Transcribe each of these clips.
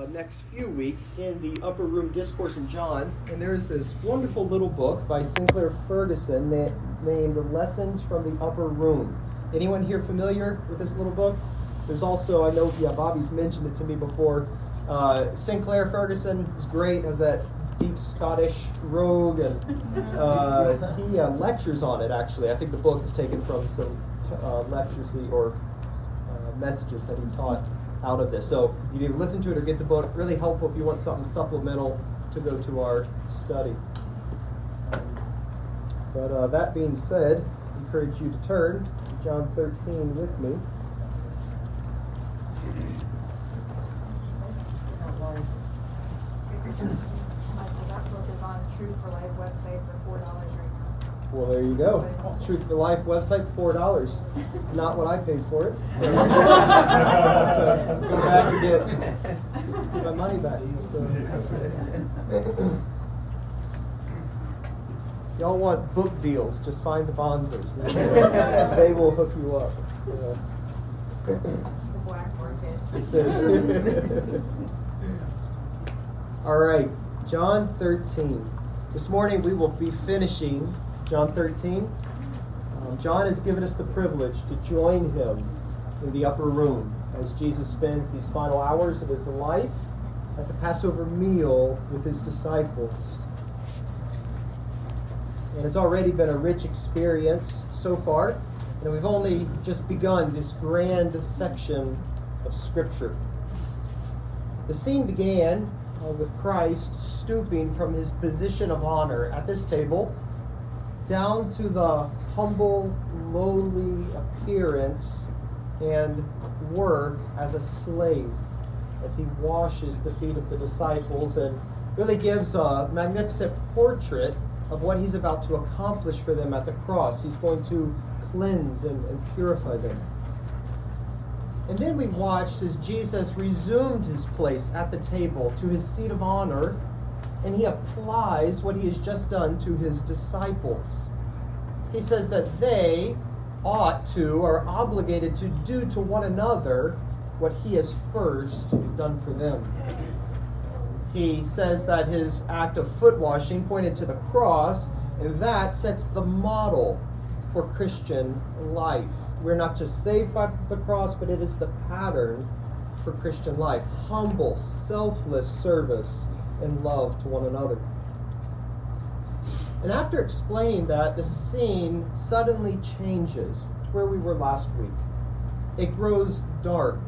uh, next few weeks in the Upper Room Discourse in John, and there is this wonderful little book by Sinclair Ferguson na- named Lessons from the Upper Room. Anyone here familiar with this little book? There's also, I know, yeah, Bobby's mentioned it to me before. Uh, Sinclair Ferguson is great, has that deep Scottish rogue, and uh, he uh, lectures on it. Actually, I think the book is taken from some uh, lectures he, or uh, messages that he taught out of this. So you need to listen to it or get the book. Really helpful if you want something supplemental to go to our study. But uh, that being said, I encourage you to turn to John 13 with me. That book is on Truth for Life website for four dollars right now. Well, there you go. Truth for Life website, four dollars. It's not what I paid for it. go back and get, get my money back. Y'all want book deals? Just find the Bonzers. they will hook you up. The black market. All right, John 13. This morning we will be finishing John 13. Um, John has given us the privilege to join him in the upper room as Jesus spends these final hours of his life at the Passover meal with his disciples. And it's already been a rich experience so far, and we've only just begun this grand section of Scripture. The scene began uh, with Christ stooping from his position of honor at this table down to the humble, lowly appearance and work as a slave as he washes the feet of the disciples and really gives a magnificent portrait of what he's about to accomplish for them at the cross. He's going to cleanse and, and purify them. And then we watched as Jesus resumed his place at the table to his seat of honor, and he applies what he has just done to his disciples. He says that they ought to, are obligated to do to one another what he has first done for them. He says that his act of foot washing pointed to the cross, and that sets the model for Christian life. We're not just saved by the cross, but it is the pattern for Christian life humble, selfless service and love to one another. And after explaining that, the scene suddenly changes to where we were last week. It grows dark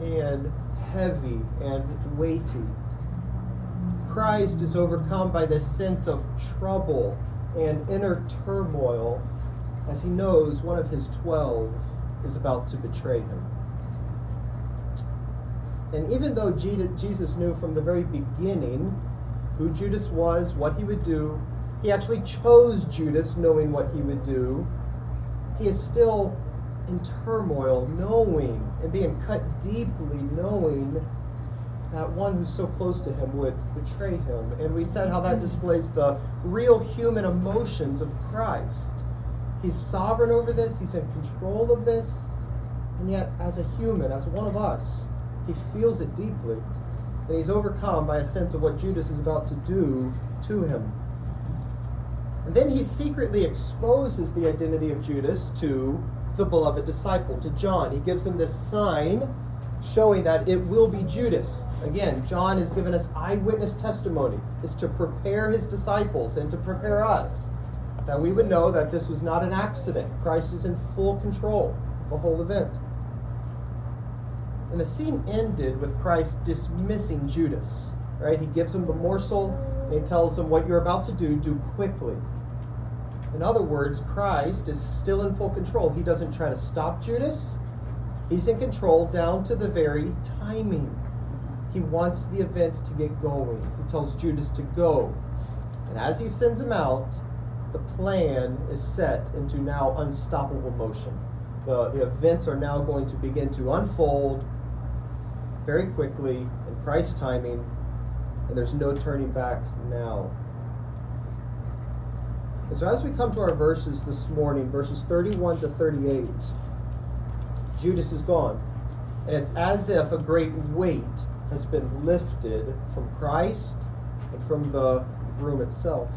and heavy and weighty. Christ is overcome by this sense of trouble and inner turmoil as he knows one of his twelve is about to betray him. And even though Jesus knew from the very beginning who Judas was, what he would do, he actually chose Judas knowing what he would do. He is still in turmoil, knowing and being cut deeply, knowing that one who's so close to him would betray him. And we said how that displays the real human emotions of Christ. He's sovereign over this, he's in control of this, and yet, as a human, as one of us, he feels it deeply. And he's overcome by a sense of what Judas is about to do to him. And then he secretly exposes the identity of Judas to the beloved disciple, to John. He gives him this sign showing that it will be Judas. Again, John has given us eyewitness testimony. It's to prepare his disciples and to prepare us that we would know that this was not an accident. Christ is in full control of the whole event. And the scene ended with Christ dismissing Judas. Right? He gives him the morsel and he tells him what you're about to do, do quickly. In other words, Christ is still in full control. He doesn't try to stop Judas. He's in control down to the very timing. He wants the events to get going. He tells Judas to go. And as he sends him out, the plan is set into now unstoppable motion. The, the events are now going to begin to unfold very quickly in Christ's timing, and there's no turning back now. And so, as we come to our verses this morning, verses 31 to 38, Judas is gone. And it's as if a great weight has been lifted from Christ and from the room itself.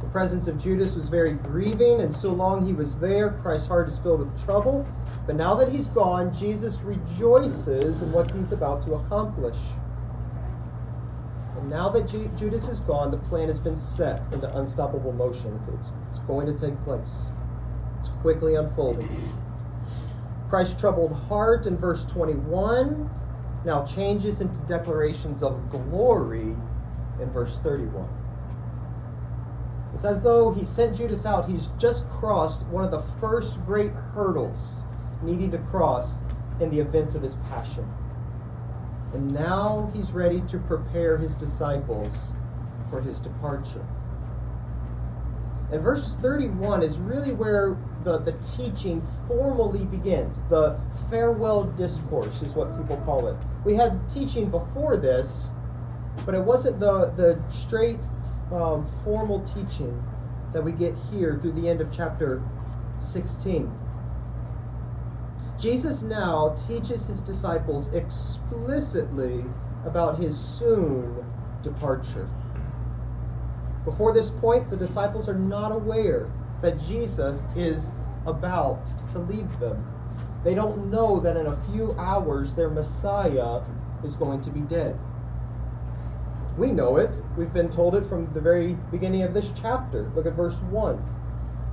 The presence of Judas was very grieving, and so long he was there, Christ's heart is filled with trouble. But now that he's gone, Jesus rejoices in what he's about to accomplish. And now that Judas is gone, the plan has been set into unstoppable motion. It's, it's going to take place, it's quickly unfolding. Christ's troubled heart in verse 21 now changes into declarations of glory in verse 31. It's as though he sent Judas out. He's just crossed one of the first great hurdles needing to cross in the events of his passion. And now he's ready to prepare his disciples for his departure. And verse 31 is really where the, the teaching formally begins. The farewell discourse is what people call it. We had teaching before this, but it wasn't the, the straight um, formal teaching that we get here through the end of chapter 16. Jesus now teaches his disciples explicitly about his soon departure. Before this point, the disciples are not aware that Jesus is about to leave them. They don't know that in a few hours their Messiah is going to be dead. We know it. We've been told it from the very beginning of this chapter. Look at verse 1.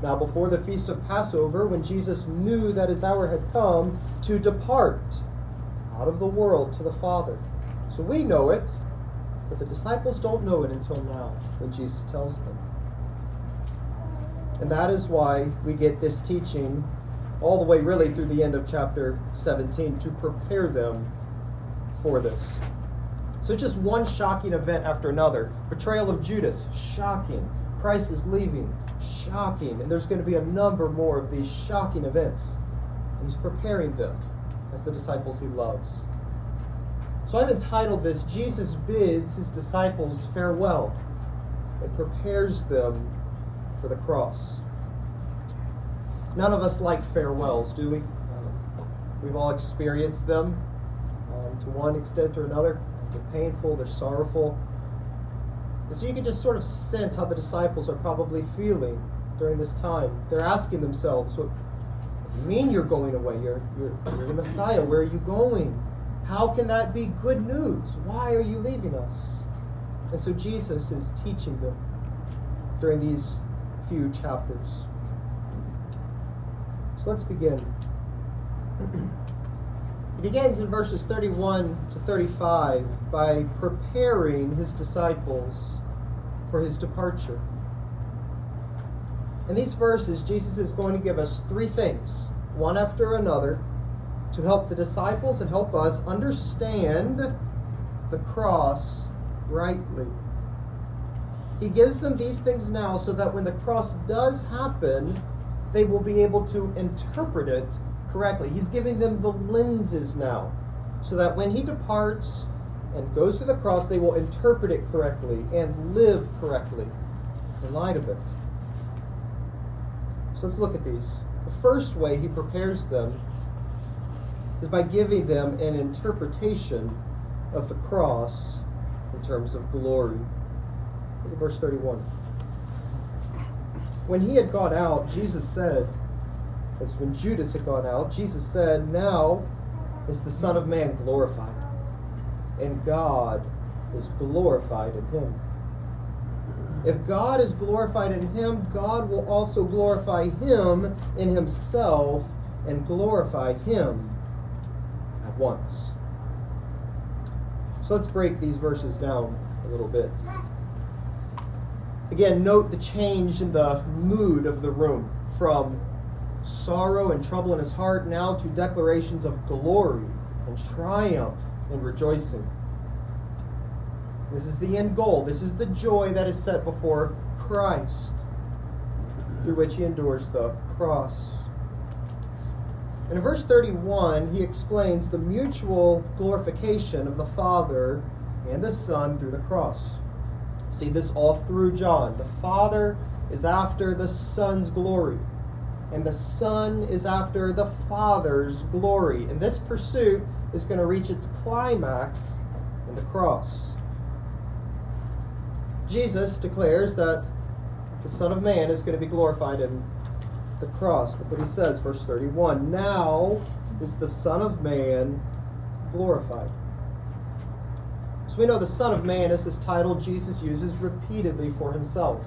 Now, before the feast of Passover, when Jesus knew that his hour had come to depart out of the world to the Father. So we know it, but the disciples don't know it until now, when Jesus tells them. And that is why we get this teaching all the way really through the end of chapter 17 to prepare them for this. So just one shocking event after another. Betrayal of Judas, shocking. Christ is leaving, shocking. And there's going to be a number more of these shocking events. And he's preparing them as the disciples he loves. So I've entitled this Jesus bids his disciples farewell and prepares them for the cross. None of us like farewells, do we? We've all experienced them um, to one extent or another. They're painful, they're sorrowful. And so you can just sort of sense how the disciples are probably feeling during this time. They're asking themselves, What do you mean you're going away? You're, you're, you're the Messiah. Where are you going? How can that be good news? Why are you leaving us? And so Jesus is teaching them during these few chapters. So let's begin. He begins in verses 31 to 35 by preparing his disciples for his departure. In these verses, Jesus is going to give us three things, one after another, to help the disciples and help us understand the cross rightly. He gives them these things now so that when the cross does happen, they will be able to interpret it correctly. He's giving them the lenses now, so that when he departs and goes to the cross, they will interpret it correctly and live correctly in light of it. So let's look at these. The first way he prepares them is by giving them an interpretation of the cross in terms of glory. Look at verse 31. When he had gone out, Jesus said, as when Judas had gone out, Jesus said, Now is the Son of Man glorified, and God is glorified in him. If God is glorified in him, God will also glorify him in himself and glorify him at once. So let's break these verses down a little bit. Again, note the change in the mood of the room from sorrow and trouble in his heart now to declarations of glory and triumph and rejoicing. This is the end goal. This is the joy that is set before Christ, through which he endures the cross. And in verse 31, he explains the mutual glorification of the Father and the Son through the cross. See this all through John. The Father is after the Son's glory, and the Son is after the Father's glory. And this pursuit is going to reach its climax in the cross. Jesus declares that the Son of Man is going to be glorified in the cross. Look what he says, verse 31. Now is the Son of Man glorified. So we know the Son of Man is this title Jesus uses repeatedly for himself.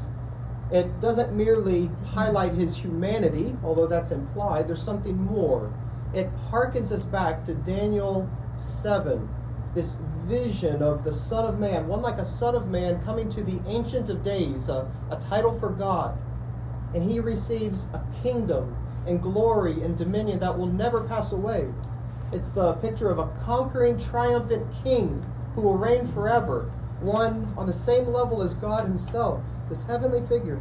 It doesn't merely highlight his humanity, although that's implied, there's something more. It harkens us back to Daniel 7, this vision of the Son of Man, one like a Son of Man coming to the Ancient of Days, a, a title for God. And he receives a kingdom and glory and dominion that will never pass away. It's the picture of a conquering, triumphant king who will reign forever, one on the same level as God himself, this heavenly figure.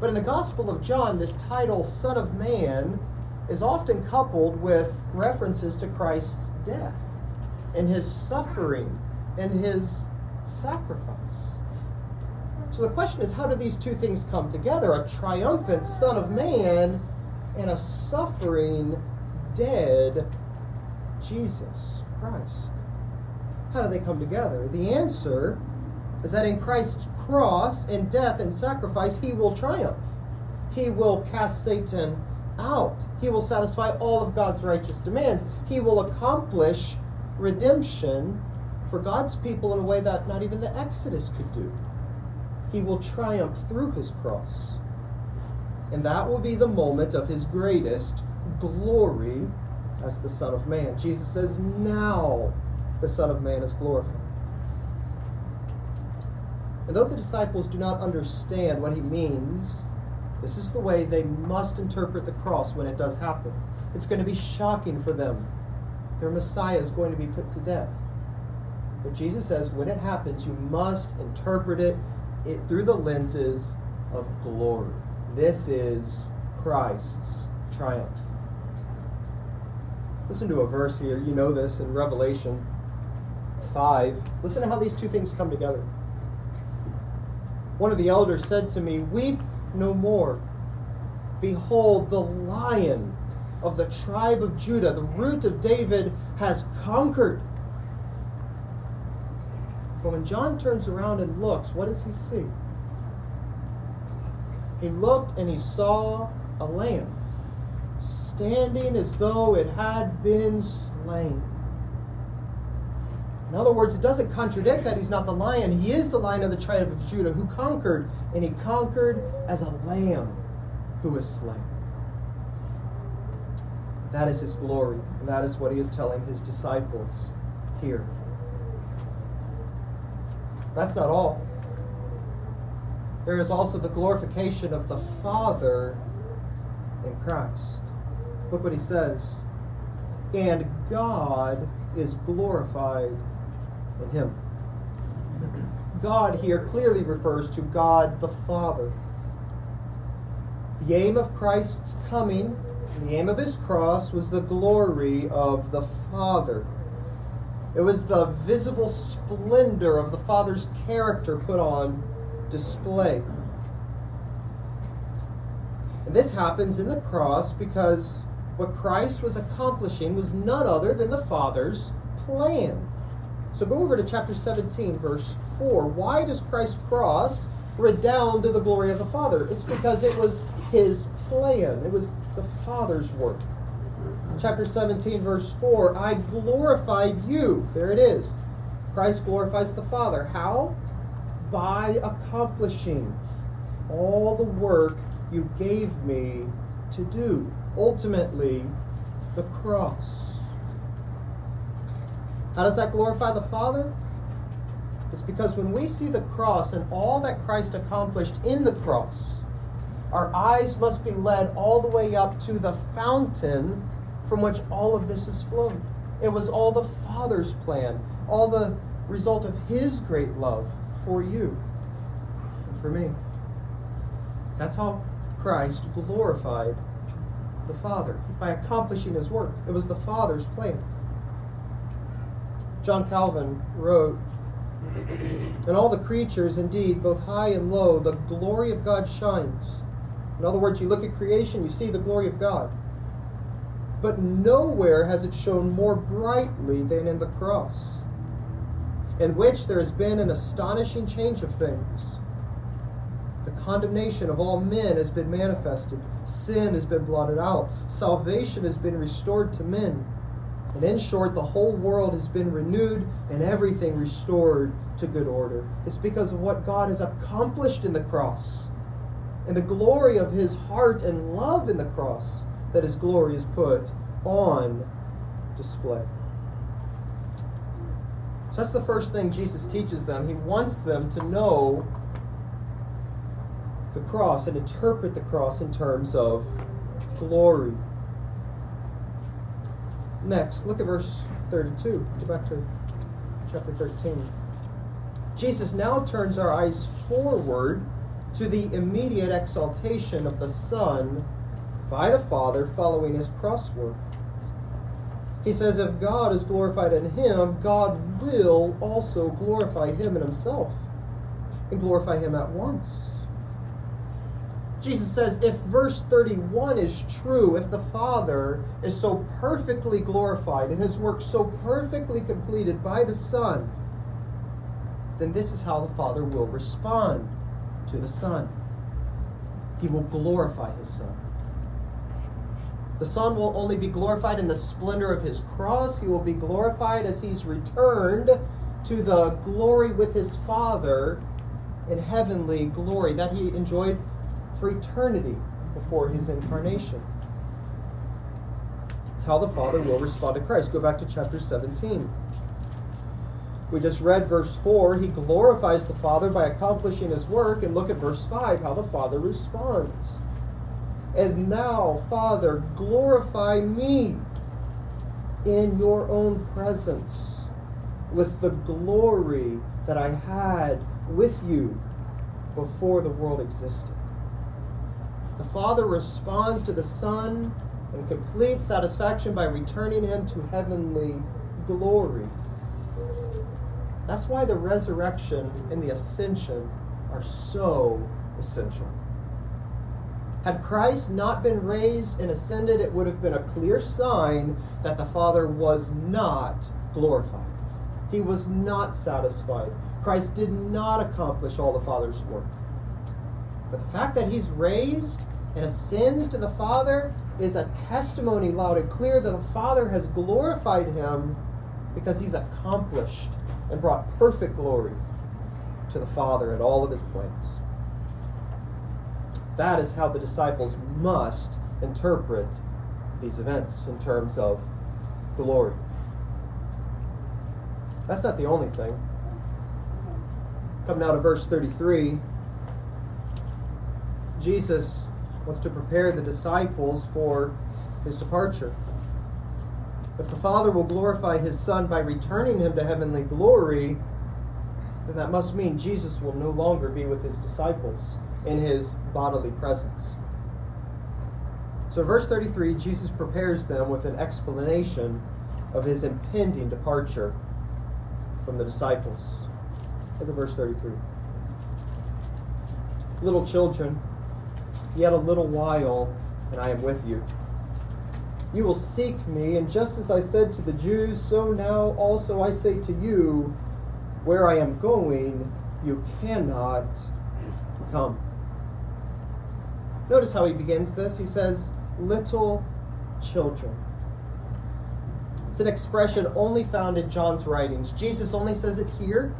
But in the Gospel of John, this title, Son of Man, is often coupled with references to Christ's death and his suffering and his sacrifice. So the question is how do these two things come together? A triumphant Son of Man and a suffering, dead Jesus Christ. How do they come together? The answer is that in Christ's cross and death and sacrifice, he will triumph. He will cast Satan out. He will satisfy all of God's righteous demands. He will accomplish redemption for God's people in a way that not even the Exodus could do. He will triumph through his cross. And that will be the moment of his greatest glory as the Son of Man. Jesus says, Now the Son of Man is glorified. And though the disciples do not understand what he means, this is the way they must interpret the cross when it does happen. It's going to be shocking for them. Their Messiah is going to be put to death. But Jesus says when it happens, you must interpret it, it through the lenses of glory. This is Christ's triumph. Listen to a verse here. You know this in Revelation 5. Listen to how these two things come together. One of the elders said to me, Weep no more. Behold, the lion of the tribe of Judah, the root of David, has conquered. But when John turns around and looks, what does he see? He looked and he saw a lamb standing as though it had been slain. In other words, it doesn't contradict that he's not the lion. He is the lion of the tribe of Judah who conquered, and he conquered as a lamb who was slain. That is his glory, and that is what he is telling his disciples here. That's not all. There is also the glorification of the Father in Christ. Look what he says. And God is glorified in him. God here clearly refers to God the Father. The aim of Christ's coming, the aim of his cross, was the glory of the Father. It was the visible splendor of the Father's character put on display. And this happens in the cross because what Christ was accomplishing was none other than the Father's plan. So go over to chapter 17, verse 4. Why does Christ's cross redound to the glory of the Father? It's because it was his plan, it was the Father's work. Chapter 17, verse 4 I glorified you. There it is. Christ glorifies the Father. How? By accomplishing all the work you gave me to do. Ultimately, the cross. How does that glorify the Father? It's because when we see the cross and all that Christ accomplished in the cross, our eyes must be led all the way up to the fountain from which all of this has flowed. It was all the Father's plan, all the result of His great love for you and for me. That's how Christ glorified the Father by accomplishing His work. It was the Father's plan. John Calvin wrote, In all the creatures, indeed, both high and low, the glory of God shines. In other words, you look at creation, you see the glory of God. but nowhere has it shone more brightly than in the cross, in which there has been an astonishing change of things. The condemnation of all men has been manifested, sin has been blotted out, salvation has been restored to men. And in short, the whole world has been renewed and everything restored to good order. It's because of what God has accomplished in the cross and the glory of his heart and love in the cross that his glory is put on display. So that's the first thing Jesus teaches them. He wants them to know the cross and interpret the cross in terms of glory. Next, look at verse 32. Go back to chapter 13. Jesus now turns our eyes forward to the immediate exaltation of the Son by the Father following his cross work. He says, if God is glorified in him, God will also glorify him in himself and glorify him at once. Jesus says, if verse 31 is true, if the Father is so perfectly glorified and his work so perfectly completed by the Son, then this is how the Father will respond to the Son. He will glorify his Son. The Son will only be glorified in the splendor of his cross. He will be glorified as he's returned to the glory with his Father in heavenly glory that he enjoyed for eternity before his incarnation. It's how the Father will respond to Christ. Go back to chapter 17. We just read verse 4. He glorifies the Father by accomplishing his work. And look at verse 5, how the Father responds. And now, Father, glorify me in your own presence with the glory that I had with you before the world existed. The Father responds to the Son in complete satisfaction by returning him to heavenly glory. That's why the resurrection and the ascension are so essential. Had Christ not been raised and ascended, it would have been a clear sign that the Father was not glorified. He was not satisfied. Christ did not accomplish all the Father's work. But the fact that he's raised and ascends to the Father is a testimony loud and clear that the Father has glorified him because he's accomplished and brought perfect glory to the Father and all of his plans. That is how the disciples must interpret these events in terms of glory. That's not the only thing. Coming out of verse 33, Jesus wants to prepare the disciples for his departure. If the Father will glorify his Son by returning him to heavenly glory, then that must mean Jesus will no longer be with his disciples in his bodily presence. So, verse 33, Jesus prepares them with an explanation of his impending departure from the disciples. Look at verse 33. Little children, Yet a little while, and I am with you. You will seek me, and just as I said to the Jews, so now also I say to you, where I am going, you cannot come. Notice how he begins this. He says, little children. It's an expression only found in John's writings. Jesus only says it here,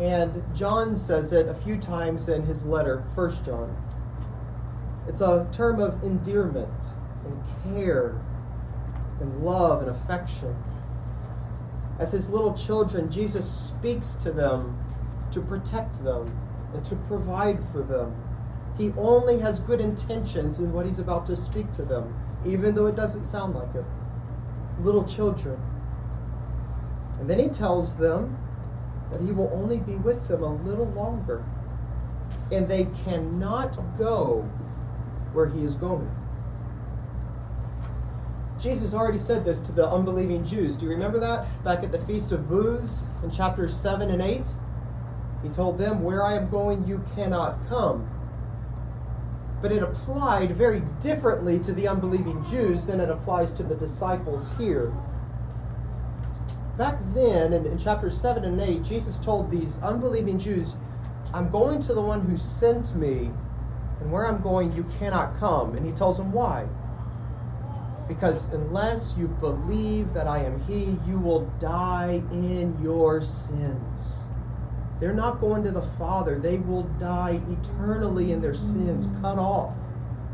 and John says it a few times in his letter, First John. It's a term of endearment and care and love and affection. As his little children, Jesus speaks to them to protect them and to provide for them. He only has good intentions in what he's about to speak to them, even though it doesn't sound like it. Little children. And then he tells them that he will only be with them a little longer. And they cannot go where he is going. Jesus already said this to the unbelieving Jews. Do you remember that? Back at the Feast of Booths in chapters 7 and 8? He told them, Where I am going, you cannot come. but it applied very differently to the unbelieving Jews than it applies to the disciples here. Back then, in, in chapters 7 and 8, Jesus told these unbelieving Jews, I'm going to the one who sent me, and where I'm going, you cannot come. And he tells them why. Because unless you believe that I am He, you will die in your sins. They're not going to the Father. They will die eternally in their sins, cut off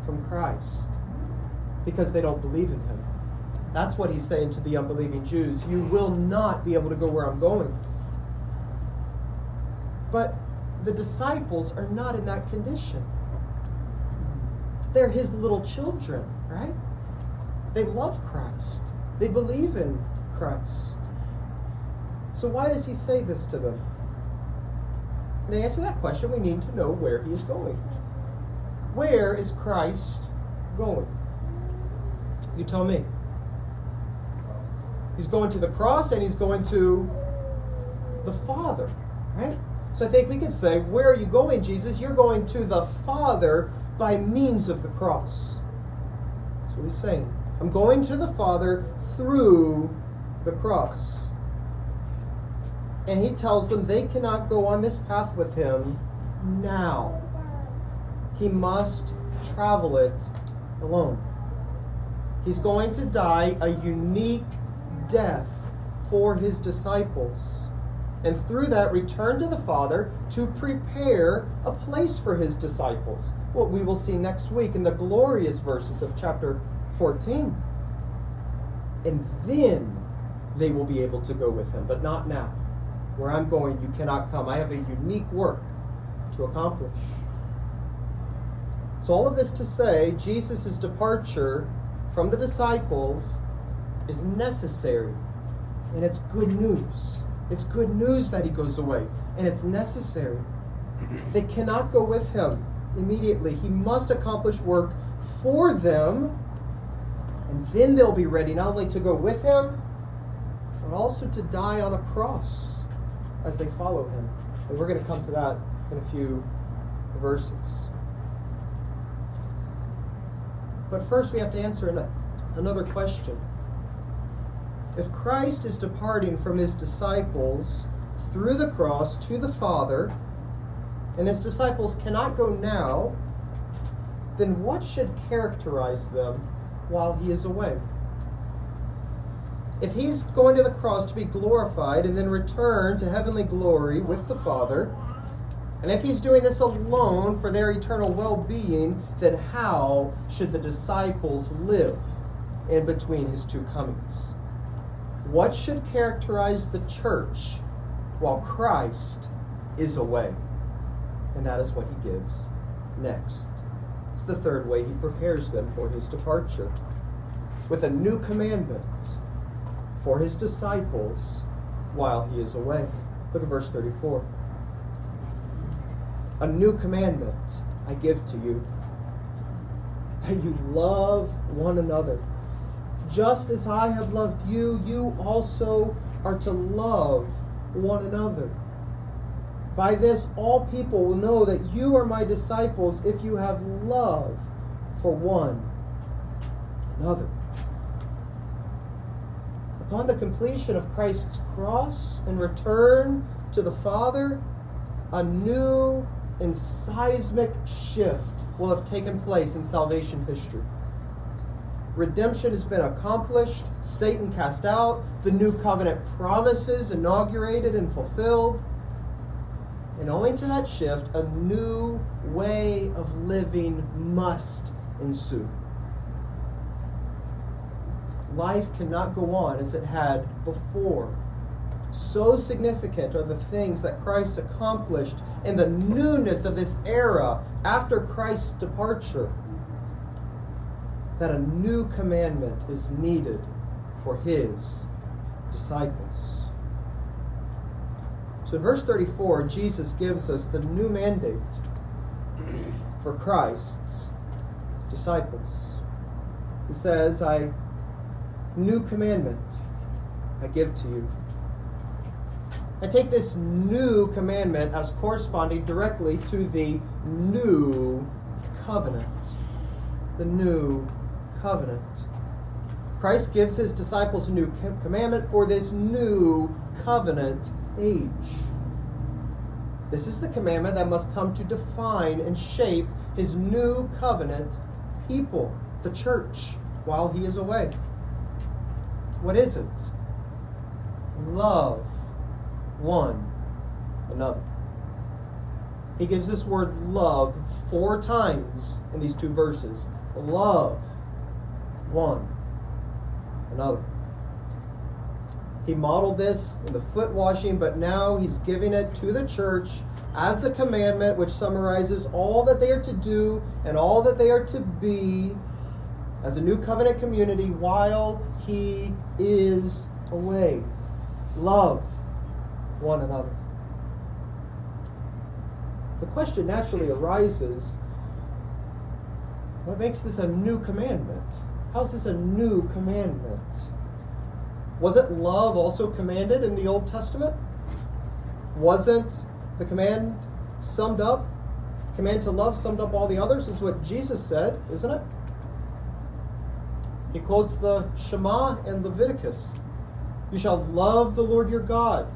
from Christ because they don't believe in Him. That's what He's saying to the unbelieving Jews. You will not be able to go where I'm going. But the disciples are not in that condition. They're His little children, right? They love Christ, they believe in Christ. So, why does he say this to them? And to answer that question, we need to know where he is going. Where is Christ going? You tell me. He's going to the cross and he's going to the Father, right? So I think we can say, Where are you going, Jesus? You're going to the Father by means of the cross. That's what he's saying. I'm going to the Father through the cross. And he tells them they cannot go on this path with him now. He must travel it alone. He's going to die a unique death for his disciples. And through that, return to the Father to prepare a place for his disciples. What we will see next week in the glorious verses of chapter 14. And then they will be able to go with him, but not now. Where I'm going, you cannot come. I have a unique work to accomplish. So, all of this to say, Jesus' departure from the disciples is necessary. And it's good news. It's good news that he goes away. And it's necessary. Mm-hmm. They cannot go with him immediately. He must accomplish work for them and then they'll be ready not only to go with him, but also to die on a cross as they follow him. And we're going to come to that in a few verses. But first, we have to answer another question. If Christ is departing from his disciples through the cross to the Father, and his disciples cannot go now, then what should characterize them while he is away. If he's going to the cross to be glorified and then return to heavenly glory with the Father, and if he's doing this alone for their eternal well being, then how should the disciples live in between his two comings? What should characterize the church while Christ is away? And that is what he gives next. It's the third way he prepares them for his departure. With a new commandment for his disciples while he is away. Look at verse 34. A new commandment I give to you that you love one another. Just as I have loved you, you also are to love one another. By this, all people will know that you are my disciples if you have love for one another. Upon the completion of Christ's cross and return to the Father, a new and seismic shift will have taken place in salvation history. Redemption has been accomplished, Satan cast out, the new covenant promises inaugurated and fulfilled and owing to that shift, a new way of living must ensue. Life cannot go on as it had before. So significant are the things that Christ accomplished in the newness of this era after Christ's departure that a new commandment is needed for his disciples. So in verse 34, Jesus gives us the new mandate for Christ's disciples. He says, I new commandment I give to you. I take this new commandment as corresponding directly to the new covenant. The new covenant. Christ gives his disciples a new commandment for this new covenant age. This is the commandment that must come to define and shape his new covenant people, the church, while he is away. What is it? Love one another. He gives this word love four times in these two verses. Love one another. He modeled this in the foot washing, but now he's giving it to the church as a commandment which summarizes all that they are to do and all that they are to be as a new covenant community while he is away. Love one another. The question naturally arises what makes this a new commandment? How is this a new commandment? Wasn't love also commanded in the Old Testament? Wasn't the command summed up? Command to love summed up all the others is what Jesus said, isn't it? He quotes the Shema and Leviticus. You shall love the Lord your God,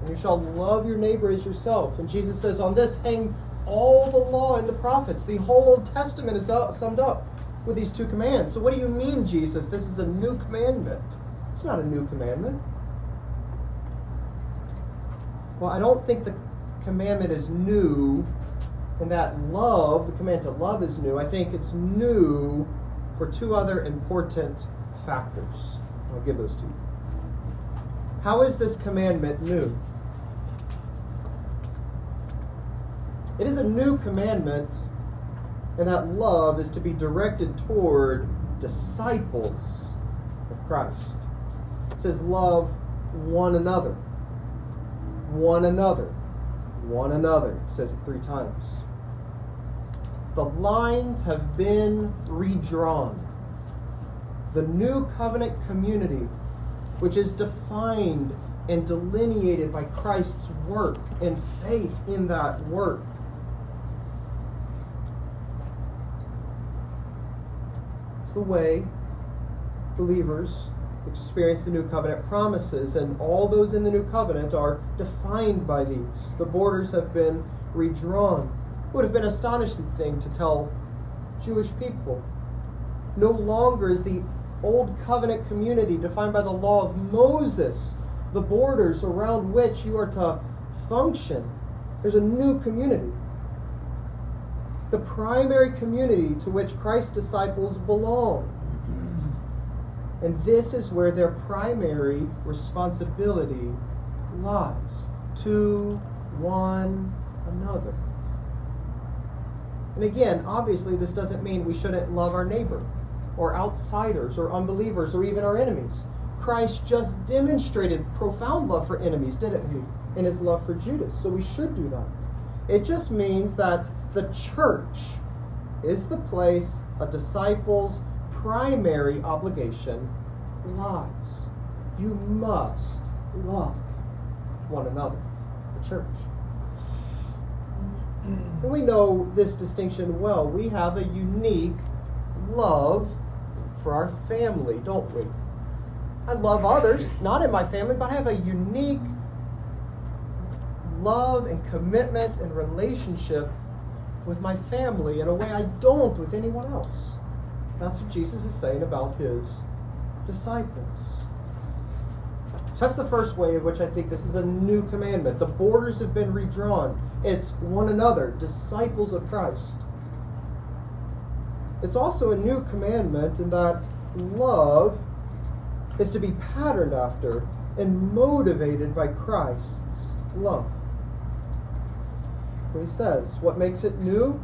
and you shall love your neighbor as yourself. And Jesus says, On this hang all the law and the prophets. The whole Old Testament is uh, summed up with these two commands. So, what do you mean, Jesus? This is a new commandment. It's not a new commandment. Well, I don't think the commandment is new and that love, the command to love, is new. I think it's new for two other important factors. I'll give those to you. How is this commandment new? It is a new commandment, and that love is to be directed toward disciples of Christ. It says, Love one another. One another. One another. It says it three times. The lines have been redrawn. The new covenant community, which is defined and delineated by Christ's work and faith in that work. It's the way believers experience the new covenant promises, and all those in the new covenant are defined by these. The borders have been redrawn. It would have been an astonishing thing to tell Jewish people. No longer is the old covenant community defined by the law of Moses, the borders around which you are to function. There's a new community. The primary community to which Christ's disciples belong mm-hmm. and this is where their primary responsibility lies to one another. And again, obviously, this doesn't mean we shouldn't love our neighbor or outsiders or unbelievers or even our enemies. Christ just demonstrated profound love for enemies, didn't he? In his love for Judas. So we should do that. It just means that the church is the place a disciples primary obligation lies. You must love one another, the church. And we know this distinction well. We have a unique love for our family, don't we? I love others, not in my family, but I have a unique love and commitment and relationship with my family in a way I don't with anyone else. That's what Jesus is saying about his disciples. So that's the first way in which I think this is a new commandment. The borders have been redrawn. It's one another, disciples of Christ. It's also a new commandment in that love is to be patterned after and motivated by Christ's love. What he says, what makes it new?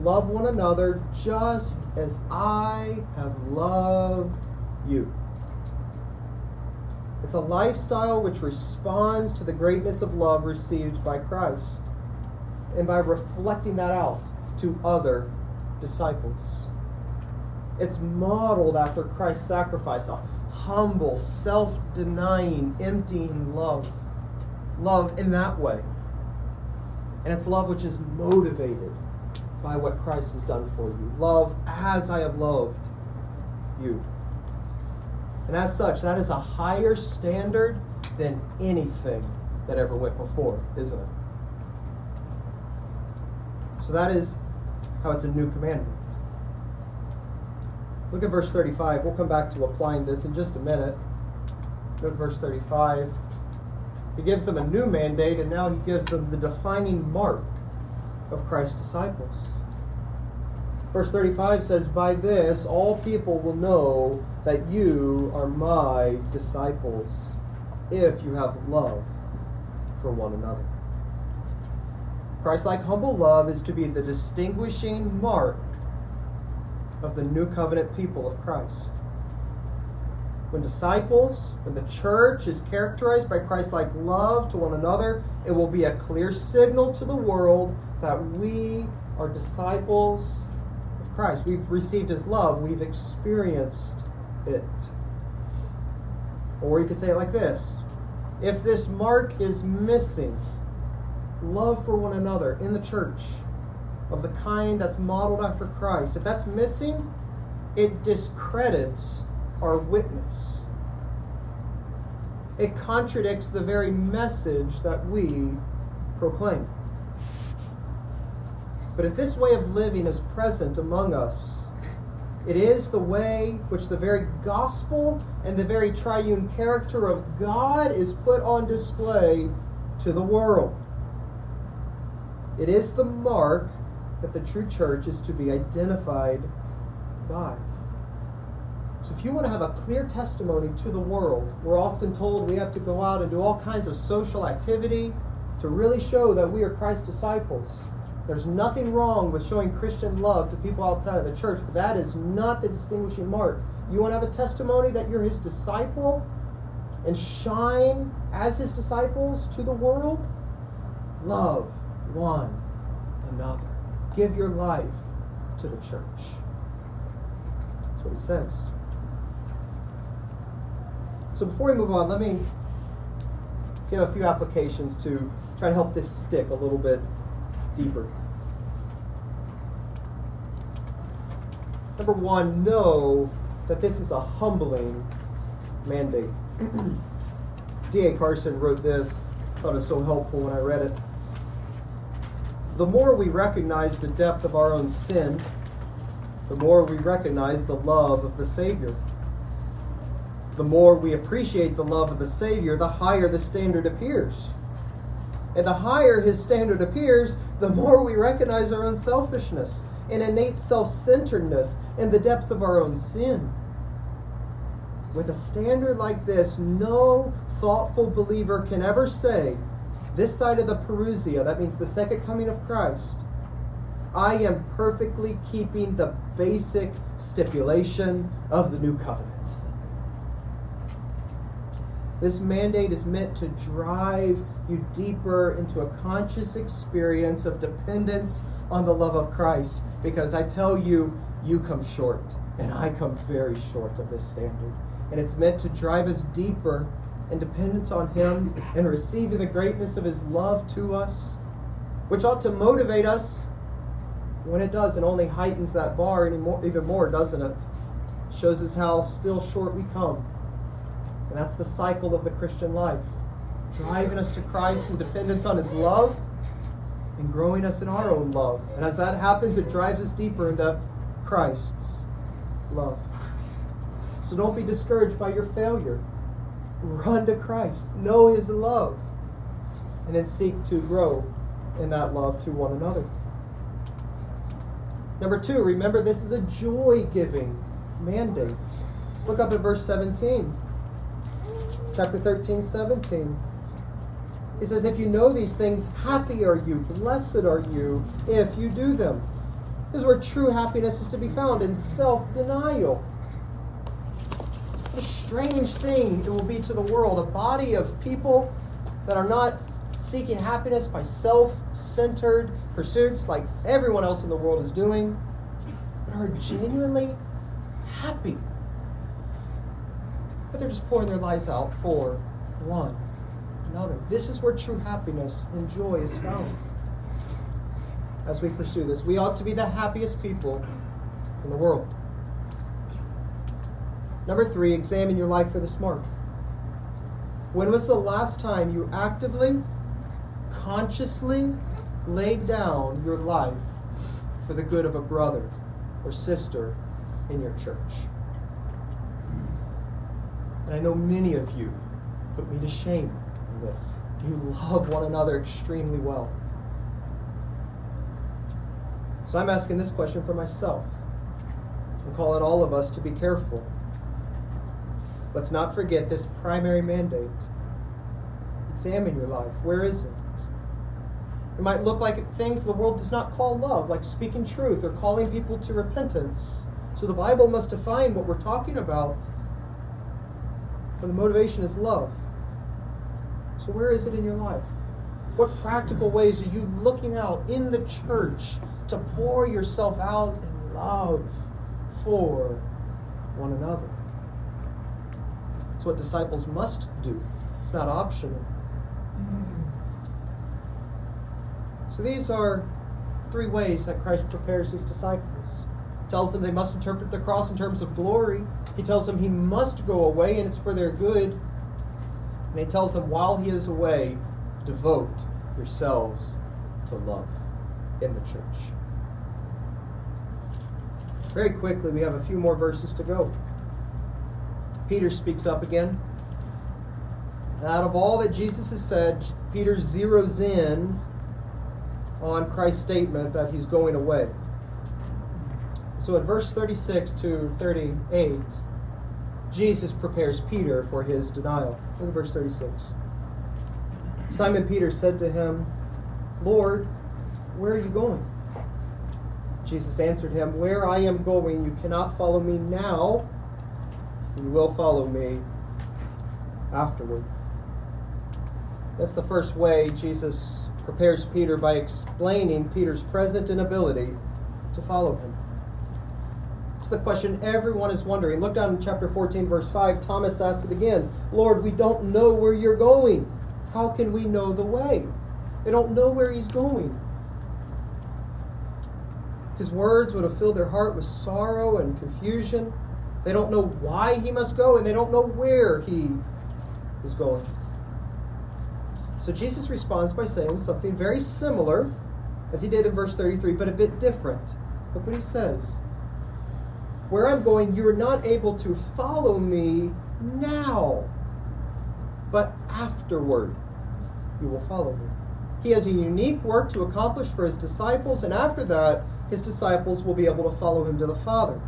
Love one another just as I have loved you. It's a lifestyle which responds to the greatness of love received by Christ and by reflecting that out to other disciples. It's modeled after Christ's sacrifice, a humble, self denying, emptying love. Love in that way. And it's love which is motivated by what Christ has done for you. Love as I have loved you. And as such, that is a higher standard than anything that ever went before, isn't it? So that is how it's a new commandment. Look at verse 35. We'll come back to applying this in just a minute. Look at verse 35. He gives them a new mandate, and now he gives them the defining mark of Christ's disciples. Verse 35 says, By this all people will know that you are my disciples, if you have love for one another. Christ like humble love is to be the distinguishing mark of the new covenant people of Christ. When disciples, when the church is characterized by Christ like love to one another, it will be a clear signal to the world that we are disciples of Christ. We've received his love, we've experienced it. Or you could say it like this If this mark is missing, love for one another in the church, of the kind that's modeled after Christ, if that's missing, it discredits our witness. It contradicts the very message that we proclaim. But if this way of living is present among us, it is the way which the very gospel and the very triune character of God is put on display to the world. It is the mark that the true church is to be identified by. So, if you want to have a clear testimony to the world, we're often told we have to go out and do all kinds of social activity to really show that we are Christ's disciples. There's nothing wrong with showing Christian love to people outside of the church, but that is not the distinguishing mark. You want to have a testimony that you're his disciple and shine as his disciples to the world? Love one another. Give your life to the church. That's what he says. So before we move on, let me give a few applications to try to help this stick a little bit deeper. Number one, know that this is a humbling mandate. D.A. Carson wrote this, thought it was so helpful when I read it. The more we recognize the depth of our own sin, the more we recognize the love of the Savior. The more we appreciate the love of the Savior, the higher the standard appears. And the higher his standard appears, the more we recognize our own selfishness and innate self centeredness and the depth of our own sin. With a standard like this, no thoughtful believer can ever say, this side of the Parousia, that means the second coming of Christ, I am perfectly keeping the basic stipulation of the new covenant. This mandate is meant to drive you deeper into a conscious experience of dependence on the love of Christ. Because I tell you, you come short, and I come very short of this standard. And it's meant to drive us deeper in dependence on Him and receiving the greatness of His love to us, which ought to motivate us. When it does, it only heightens that bar anymore, even more, doesn't it? Shows us how still short we come and that's the cycle of the Christian life driving us to Christ in dependence on His love and growing us in our own love. And as that happens, it drives us deeper into Christ's love. So don't be discouraged by your failure. Run to Christ, know His love, and then seek to grow in that love to one another. Number two, remember this is a joy giving mandate. Look up at verse 17 chapter 13, 17. He says, If you know these things, happy are you, blessed are you if you do them. This is where true happiness is to be found in self denial. A strange thing it will be to the world a body of people that are not seeking happiness by self centered pursuits like everyone else in the world is doing, but are genuinely happy but they're just pouring their lives out for one another. This is where true happiness and joy is found. as we pursue this. We ought to be the happiest people in the world. Number three, examine your life for this mark. When was the last time you actively, consciously laid down your life for the good of a brother or sister in your church? And I know many of you put me to shame in this. You love one another extremely well. So I'm asking this question for myself. I'm calling all of us to be careful. Let's not forget this primary mandate. Examine your life. Where is it? It might look like things the world does not call love, like speaking truth or calling people to repentance. So the Bible must define what we're talking about. But the motivation is love. So where is it in your life? What practical ways are you looking out in the church to pour yourself out in love for one another? It's what disciples must do. It's not optional. So these are three ways that Christ prepares his disciples. Tells them they must interpret the cross in terms of glory. He tells them he must go away and it's for their good. And he tells them while he is away, devote yourselves to love in the church. Very quickly, we have a few more verses to go. Peter speaks up again. And out of all that Jesus has said, Peter zeroes in on Christ's statement that he's going away. So at verse 36 to 38, Jesus prepares Peter for his denial. Look at verse 36. Simon Peter said to him, Lord, where are you going? Jesus answered him, Where I am going, you cannot follow me now, you will follow me afterward. That's the first way Jesus prepares Peter by explaining Peter's present inability to follow him. It's the question everyone is wondering. Look down in chapter 14, verse 5. Thomas asks it again Lord, we don't know where you're going. How can we know the way? They don't know where he's going. His words would have filled their heart with sorrow and confusion. They don't know why he must go, and they don't know where he is going. So Jesus responds by saying something very similar as he did in verse 33, but a bit different. Look what he says. Where I'm going, you are not able to follow me now, but afterward you will follow me. He has a unique work to accomplish for his disciples, and after that, his disciples will be able to follow him to the Father.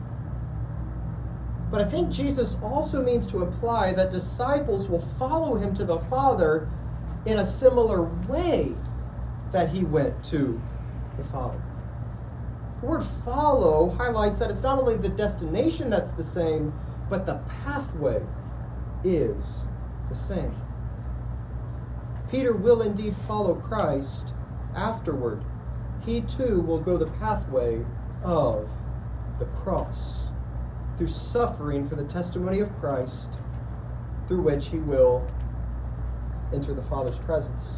But I think Jesus also means to imply that disciples will follow him to the Father in a similar way that he went to the Father. The word follow highlights that it's not only the destination that's the same, but the pathway is the same. Peter will indeed follow Christ afterward. He too will go the pathway of the cross through suffering for the testimony of Christ, through which he will enter the Father's presence.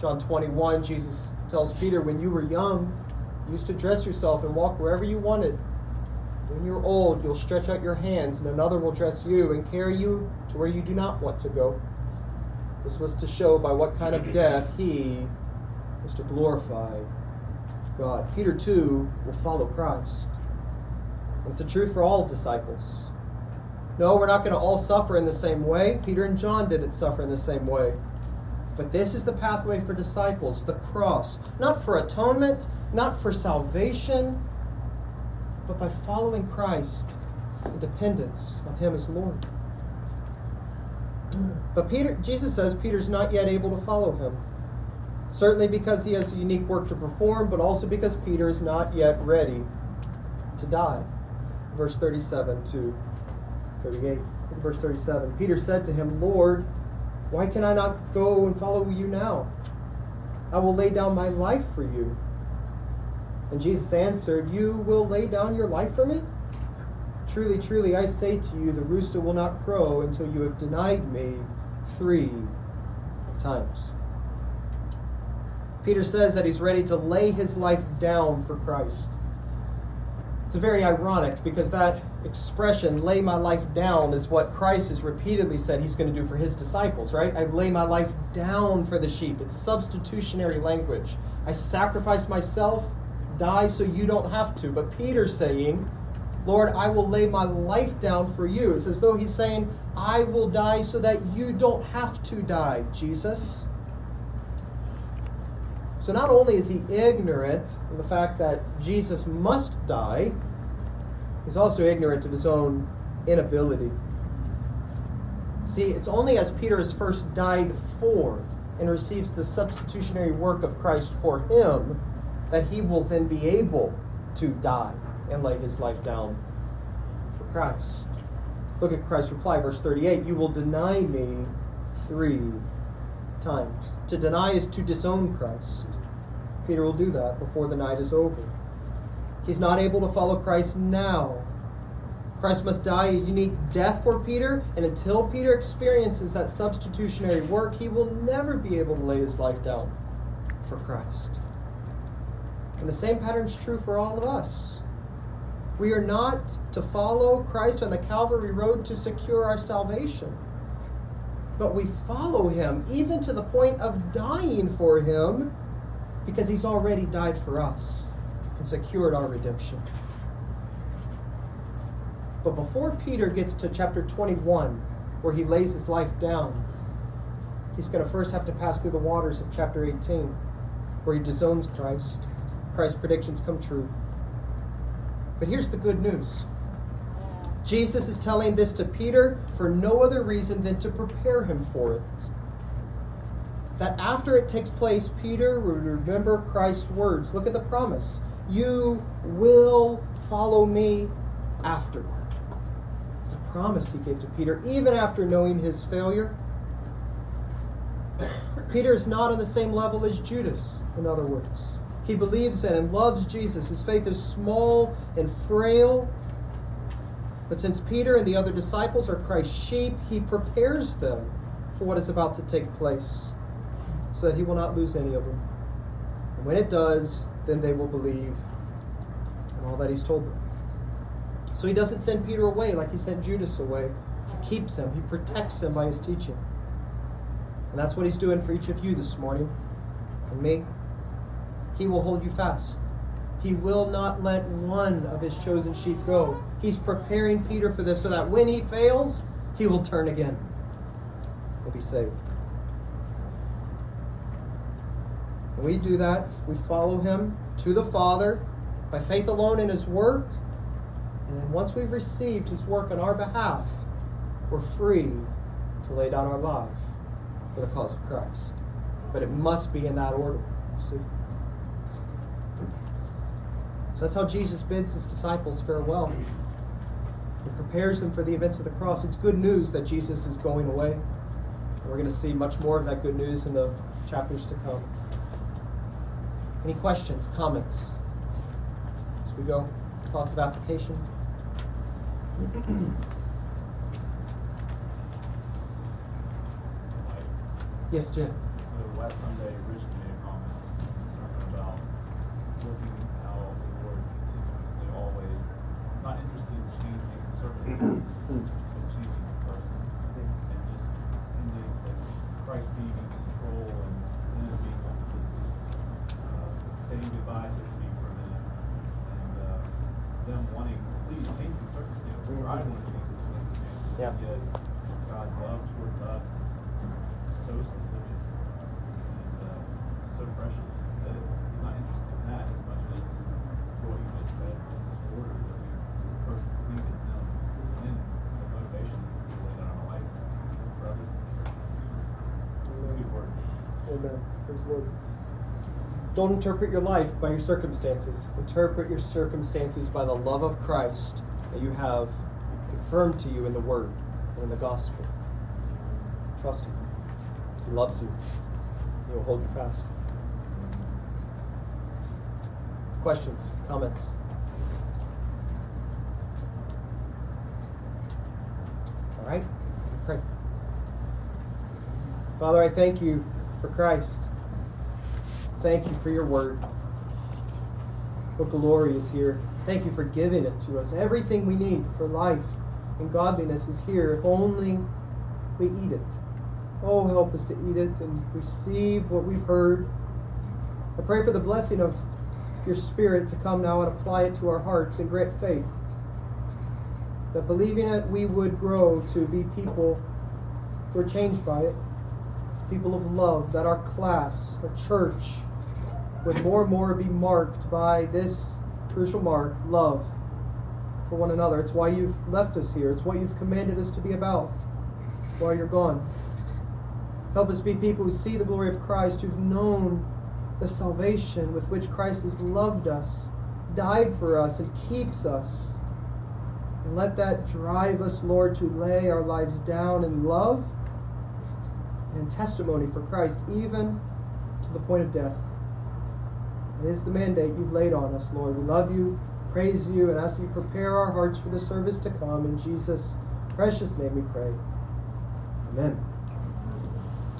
John 21, Jesus tells Peter, When you were young, you used to dress yourself and walk wherever you wanted. When you're old, you'll stretch out your hands, and another will dress you and carry you to where you do not want to go. This was to show by what kind of death he was to glorify God. Peter, too, will follow Christ. It's the truth for all disciples. No, we're not going to all suffer in the same way. Peter and John didn't suffer in the same way. But this is the pathway for disciples the cross. Not for atonement, not for salvation, but by following Christ in dependence on Him as Lord. But Peter, Jesus says Peter's not yet able to follow him. Certainly because he has a unique work to perform, but also because Peter is not yet ready to die verse 37 to 38. Verse 37 Peter said to him, Lord, why can I not go and follow you now? I will lay down my life for you. And Jesus answered, You will lay down your life for me? Truly, truly, I say to you, the rooster will not crow until you have denied me three times. Peter says that he's ready to lay his life down for Christ. It's very ironic because that expression, lay my life down, is what Christ has repeatedly said he's going to do for his disciples, right? I lay my life down for the sheep. It's substitutionary language. I sacrifice myself, die so you don't have to. But Peter's saying, Lord, I will lay my life down for you. It's as though he's saying, I will die so that you don't have to die, Jesus. So not only is he ignorant of the fact that Jesus must die, he's also ignorant of his own inability. See, it's only as Peter has first died for and receives the substitutionary work of Christ for him that he will then be able to die and lay his life down for Christ. Look at Christ's reply, verse 38 You will deny me three times. To deny is to disown Christ. Peter will do that before the night is over. He's not able to follow Christ now. Christ must die a unique death for Peter, and until Peter experiences that substitutionary work, he will never be able to lay his life down for Christ. And the same pattern is true for all of us. We are not to follow Christ on the Calvary road to secure our salvation, but we follow him even to the point of dying for him because he's already died for us and secured our redemption. But before Peter gets to chapter 21, where he lays his life down, he's going to first have to pass through the waters of chapter 18, where he disowns Christ. Christ's predictions come true. But here's the good news Jesus is telling this to Peter for no other reason than to prepare him for it that after it takes place, Peter will remember Christ's words. Look at the promise. You will follow me afterward. It's a promise he gave to Peter, even after knowing his failure. Peter is not on the same level as Judas, in other words. He believes in and loves Jesus. His faith is small and frail. But since Peter and the other disciples are Christ's sheep, he prepares them for what is about to take place so that he will not lose any of them. And when it does, then they will believe in all that he's told them. So he doesn't send Peter away like he sent Judas away. He keeps him, he protects him by his teaching. And that's what he's doing for each of you this morning and me. He will hold you fast. He will not let one of his chosen sheep go. He's preparing Peter for this so that when he fails, he will turn again. He'll be saved. And we do that. We follow him to the Father by faith alone in his work. And then once we've received his work on our behalf, we're free to lay down our life for the cause of Christ. But it must be in that order. See? So that's how Jesus bids his disciples farewell. He prepares them for the events of the cross. It's good news that Jesus is going away. And we're going to see much more of that good news in the chapters to come. Any questions, comments as we go? Thoughts of application? yes, Jim. So last Sunday, Rich made a comment concerned about looking how the Lord continuously always is not interested in changing circumstances, but changing the person. And just in these that Christ being in control and them being able to just uh, saying goodbye, so to speak, for a minute, and uh, them wanting, please change the circumstances. Where I want to change the circumstances. Yeah. Yet God's love towards us is so specific and uh, so precious that he's not interested in that as much as what you just said in this order that we first completed him and the motivation to lay down our life for others in the church. It's a good word. Amen. Praise the Lord. Don't interpret your life by your circumstances. Interpret your circumstances by the love of Christ that you have confirmed to you in the Word and in the Gospel. Trust Him. He loves you. He will hold you fast. Questions, comments? All right, pray. Father, I thank you for Christ. Thank you for your word. What glory is here. Thank you for giving it to us. Everything we need for life and godliness is here if only we eat it. Oh, help us to eat it and receive what we've heard. I pray for the blessing of your Spirit to come now and apply it to our hearts and grant faith. That believing it, we would grow to be people who are changed by it, people of love, that our class, our church, would more and more be marked by this crucial mark love for one another. It's why you've left us here, it's what you've commanded us to be about while you're gone. Help us be people who see the glory of Christ, who've known the salvation with which Christ has loved us, died for us, and keeps us. And let that drive us, Lord, to lay our lives down in love and in testimony for Christ, even to the point of death. It is the mandate you've laid on us, Lord. We love you, praise you, and ask you prepare our hearts for the service to come. In Jesus' precious name we pray. Amen.